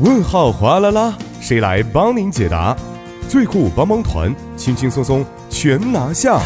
问号哗啦啦，谁来帮您解答？最酷帮帮团，轻轻松松全拿下。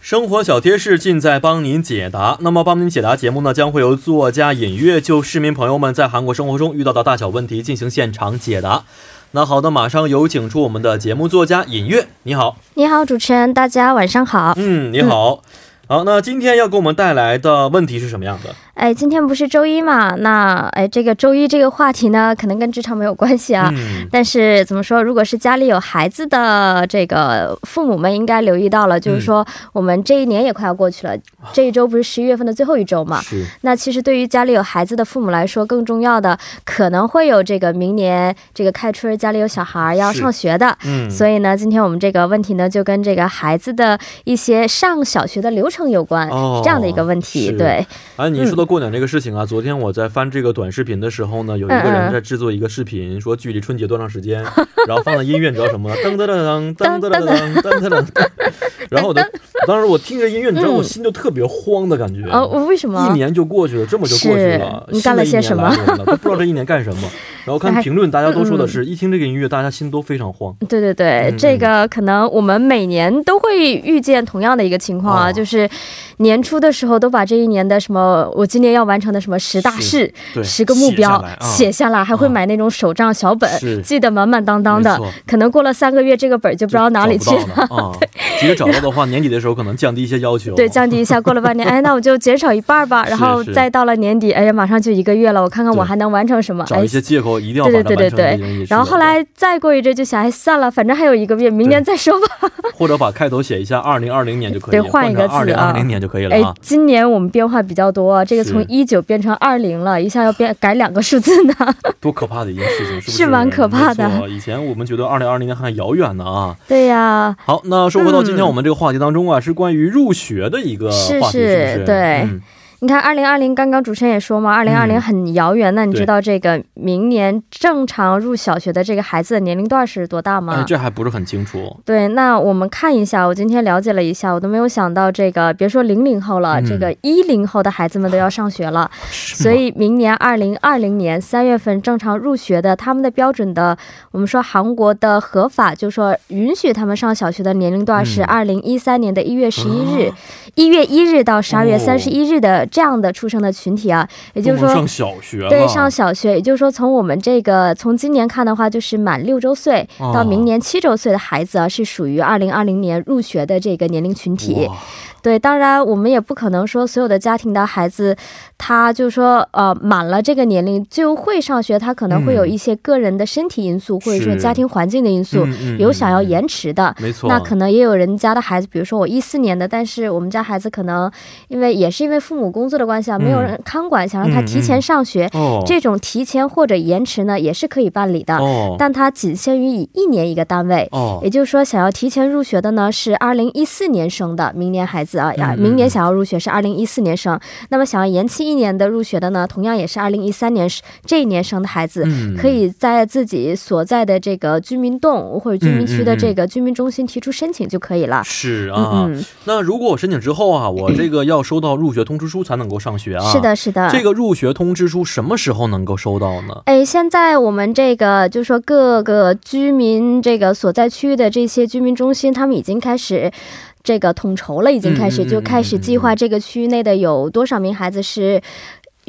生活小贴士尽在帮您解答。那么，帮您解答节目呢，将会由作家尹月就市民朋友们在韩国生活中遇到的大小问题进行现场解答。那好的，马上有请出我们的节目作家尹月，你好。你好，主持人，大家晚上好。嗯，你好。好，那今天要给我们带来的问题是什么样的？哎，今天不是周一嘛？那哎，这个周一这个话题呢，可能跟职场没有关系啊。嗯。但是怎么说，如果是家里有孩子的这个父母们，应该留意到了，就是说我们这一年也快要过去了，这一周不是十一月份的最后一周嘛？是。那其实对于家里有孩子的父母来说，更重要的可能会有这个明年这个开春家里有小孩要上学的。嗯。所以呢，今天我们这个问题呢，就跟这个孩子的一些上小学的流程有关，是这样的一个问题。对。哎，你说的。过年这个事情啊，昨天我在翻这个短视频的时候呢，有一个人在制作一个视频，说距离春节多长时间，然后放的音乐你知道什么？噔噔噔噔噔噔噔噔噔，然后我的当时我听着音乐，你知道我心就特别慌的感觉啊！为什么？一年就过去了，这么就过去了，你干了些什么？都不知道这一年干什么。然后看评论，大家都说的是一听这个音乐，大家心都非常慌。对对对，这个可能我们每年都会遇见同样的一个情况啊，就是年初的时候都把这一年的什么我今年要完成的什么十大事、十个目标写下来，还会买那种手账小本，记得满满当当的。可能过了三个月，这个本就不知道哪里去了。其实找到的话，年底的时候可能降低一些要求。对，降低一下。过了半年，哎，那我就减少一半吧。然后再到了年底，哎呀，马上就一个月了，我看看我还能完成什么。找一些借口，一定要对对对对对。然后后来再过一阵就想，哎，算了，反正还有一个月，明年再说吧。或者把开头写一下二零二零年就可以，对，换一个字啊，二零二零年就可以了。哎，今年我们变化比较多，这个从一九变成二零了，一下要变改两个数字呢。多可怕的一件事情，是不是？是蛮可怕的。以前我们觉得二零二零年还遥远呢啊。对呀。好，那说回到今天我们这个话题当中啊，是关于入学的一个话题，是不是？对。你看，二零二零刚刚主持人也说嘛，二零二零很遥远。那你知道这个明年正常入小学的这个孩子的年龄段是多大吗？这还不是很清楚。对，那我们看一下。我今天了解了一下，我都没有想到这个，别说零零后了，这个一零后的孩子们都要上学了。所以明年二零二零年三月份正常入学的，他们的标准的，我们说韩国的合法，就说允许他们上小学的年龄段是二零一三年的一月十一日，一月一日到十二月三十一日的。这样的出生的群体啊，也就是说上小学，对上小学，也就是说从我们这个从今年看的话，就是满六周岁到明年七周岁的孩子啊，是属于二零二零年入学的这个年龄群体。对，当然我们也不可能说所有的家庭的孩子，他就说呃满了这个年龄就会上学，他可能会有一些个人的身体因素，或者说家庭环境的因素，有想要延迟的。没错，那可能也有人家的孩子，比如说我一四年的，但是我们家孩子可能因为也是因为父母工作的关系啊，没有人看管，想让他提前上学，这种提前或者延迟呢也是可以办理的，但它仅限于以一年一个单位。哦，也就是说想要提前入学的呢是二零一四年生的明年孩子。啊呀！明年想要入学是二零一四年生，那么想要延期一年的入学的呢，同样也是二零一三年这一年生的孩子，可以在自己所在的这个居民栋或者居民区的这个居民中心提出申请就可以了。是啊，那如果我申请之后啊，我这个要收到入学通知书才能够上学啊。是的，是的。这个入学通知书什么时候能够收到呢？哎，现在我们这个就是说各个居民这个所在区域的这些居民中心，他们已经开始。这个统筹了，已经开始就开始计划这个区域内的有多少名孩子是。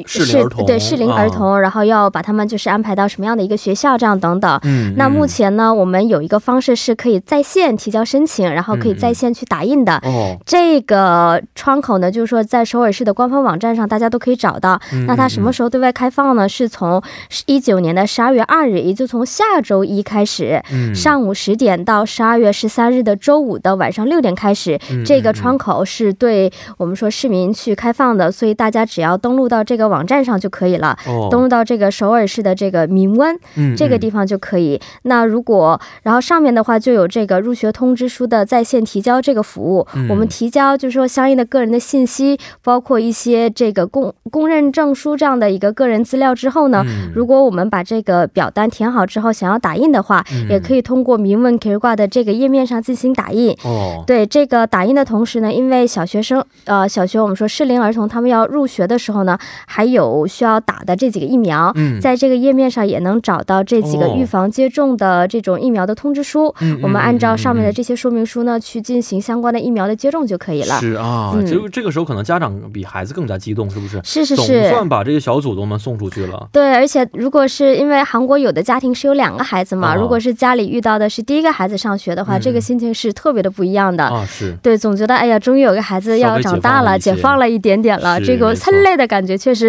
是对适龄儿童，然后要把他们就是安排到什么样的一个学校，这样等等。嗯，那目前呢，我们有一个方式是可以在线提交申请，然后可以在线去打印的。哦，这个窗口呢，就是说在首尔市的官方网站上，大家都可以找到。那它什么时候对外开放呢？是从一九年的十二月二日，也就从下周一开始，上午十点到十二月十三日的周五的晚上六点开始，这个窗口是对我们说市民去开放的。所以大家只要登录到这个。个网站上就可以了。哦，登录到这个首尔市的这个民温这个地方就可以。那如果然后上面的话就有这个入学通知书的在线提交这个服务。我们提交就是说相应的个人的信息，包括一些这个公公认证书这样的一个个人资料之后呢，如果我们把这个表单填好之后，想要打印的话，也可以通过民文 K 挂的这个页面上进行打印。哦，对这个打印的同时呢，因为小学生呃小学我们说适龄儿童他们要入学的时候呢，还有需要打的这几个疫苗，在这个页面上也能找到这几个预防接种的这种疫苗的通知书。我们按照上面的这些说明书呢，去进行相关的疫苗的接种就可以了。是啊，就这个时候可能家长比孩子更加激动，是不是？是是是，总算把这些小祖宗们送出去了。对，而且如果是因为韩国有的家庭是有两个孩子嘛，如果是家里遇到的是第一个孩子上学的话，这个心情是特别的不一样的啊。是，对，总觉得哎呀，终于有个孩子要长大了，解放了一点点了，这个蹭累的感觉确实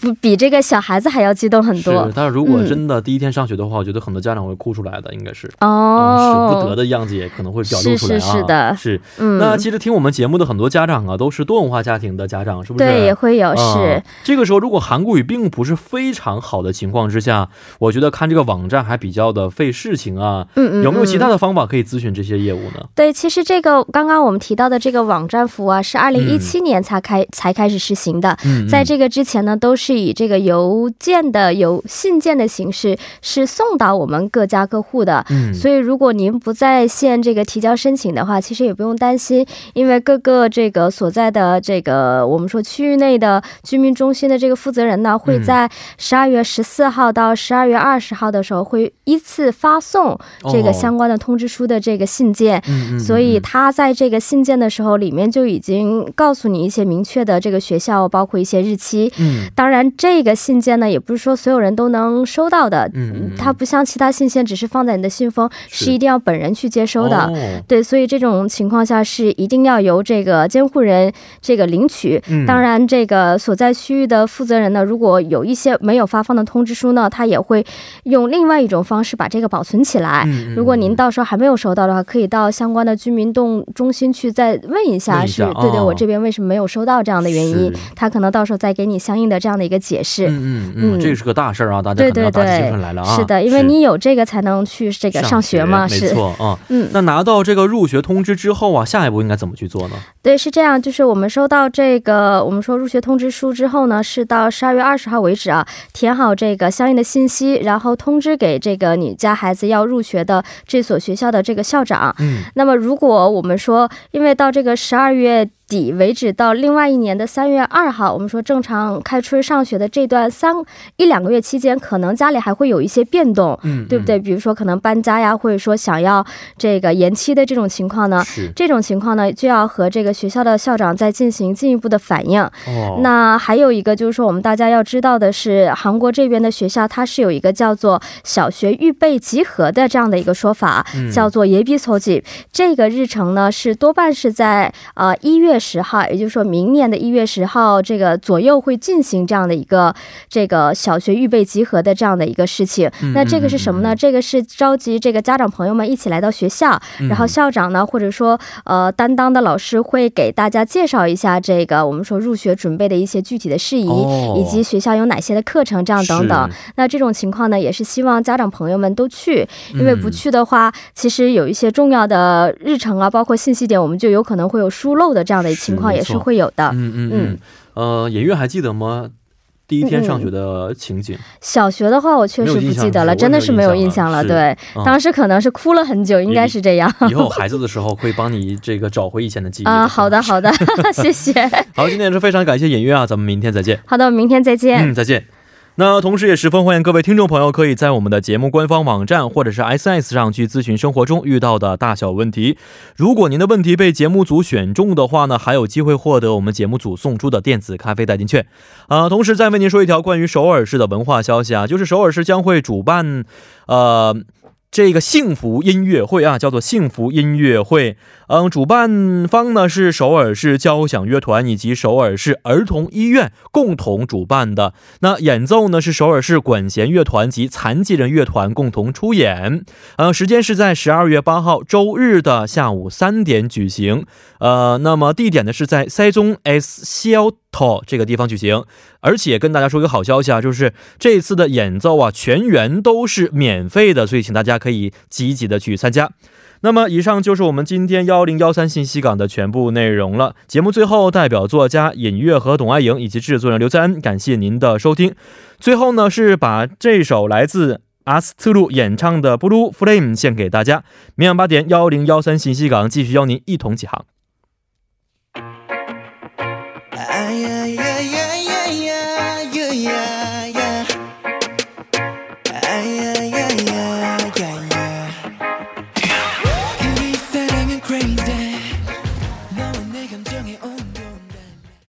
不 比这个小孩子还要激动很多。但是如果真的第一天上学的话，我觉得很多家长会哭出来的，应该是哦，舍不得的样子也可能会表露出来啊。是是的，是。那其实听我们节目的很多家长啊，都是多文化家庭的家长，是不是？对，也会有是。这个时候，如果韩国语并不是非常好的情况之下，我觉得看这个网站还比较的费事情啊。嗯嗯。有没有其他的方法可以咨询这些业务呢？对，其实这个刚刚我们提到的这个网站服务啊，是二零一七年才开才开始实行的。嗯。在这个之前呢，都是以这个邮件的邮信件的形式是送到我们各家各户的。嗯。所以，如果您不在线这个提交申请的话，其实也不用担心，因为各个这个所在的这个我们说区域内的居民中心的这个负责人呢，会在十二月十四号到十二月二十号的时候会依次发送这个相关的通知书的这个信件。所以他在这个信件的时候里面就已经告诉你一些明确的这个学校，包括一些日期。嗯，当然这个信件呢，也不是说所有人都能收到的。嗯，它不像其他信件，只是放在你的信封，是一定要本人去接收的。对，所以这种情况下是一定要由这个监护人这个领取。当然，这个所在区域的负责人呢，如果有一些没有发放的通知书呢，他也会用另外一种方式把这个保存起来。如果您到时候还没有收到的话，可以到相关的居民动中心去再问一下，是对对，我这边为什么没有收到这样的原因，他可能到时候再给你相应的这样的一个解释。嗯嗯嗯，这是个大事儿啊，大家可能要打起精神来了啊。是的，因为你有这个才能去这个上学嘛，是没错啊。嗯，那拿到这个入学通知之后啊，下一步应该怎么去做呢？对，是这样，就是我们收到这个我们说入学通知书之后呢，是到十二月二十号为止啊，填好这个相应的信息，然后通知给这个你家孩子要入学的这所学校的这个校长。嗯，那么如果我们说，因为到这个十二月。底为止，到另外一年的三月二号，我们说正常开春上学的这段三一两个月期间，可能家里还会有一些变动，嗯，对不对？比如说可能搬家呀，或者说想要这个延期的这种情况呢，这种情况呢，就要和这个学校的校长再进行进一步的反应。哦，那还有一个就是说，我们大家要知道的是，韩国这边的学校它是有一个叫做小学预备集合的这样的一个说法，叫做예비소 집。 这个日程呢是多半是在呃一月。 月十号，也就是说明年的一月十号这个左右会进行这样的一个这个小学预备集合的这样的一个事情。那这个是什么呢？这个是召集这个家长朋友们一起来到学校，然后校长呢或者说呃担当的老师会给大家介绍一下这个我们说入学准备的一些具体的事宜，以及学校有哪些的课程这样等等。那这种情况呢，也是希望家长朋友们都去，因为不去的话，其实有一些重要的日程啊，包括信息点，我们就有可能会有疏漏的这样。的情况也是会有的。嗯嗯嗯。呃，演月还记得吗？第一天上学的情景？小学的话，我确实不记得了，真的是没有印象了。对，当时可能是哭了很久，应该是这样。以后 孩子的时候会帮你这个找回以前的记忆啊。好的好的，谢谢。好，今天也是非常感谢演月啊，咱们明天再见。好的，明天再见。嗯，再见。那同时也十分欢迎各位听众朋友，可以在我们的节目官方网站或者是 S S 上去咨询生活中遇到的大小问题。如果您的问题被节目组选中的话呢，还有机会获得我们节目组送出的电子咖啡代金券。啊，同时再为您说一条关于首尔市的文化消息啊，就是首尔市将会主办，呃。这个幸福音乐会啊，叫做幸福音乐会。嗯，主办方呢是首尔市交响乐团以及首尔市儿童医院共同主办的。那演奏呢是首尔市管弦乐团及残疾人乐团共同出演。呃，时间是在十二月八号周日的下午三点举行。呃，那么地点呢是在塞宗 S 西 L。To 这个地方举行。而且跟大家说一个好消息啊，就是这次的演奏啊，全员都是免费的，所以请大家可以积极的去参加。那么，以上就是我们今天幺零幺三信息港的全部内容了。节目最后，代表作家尹月和董爱莹以及制作人刘在恩，感谢您的收听。最后呢，是把这首来自阿斯特鲁演唱的《Blue Flame》献给大家。明晚八点幺零幺三信息港继续邀您一同起航。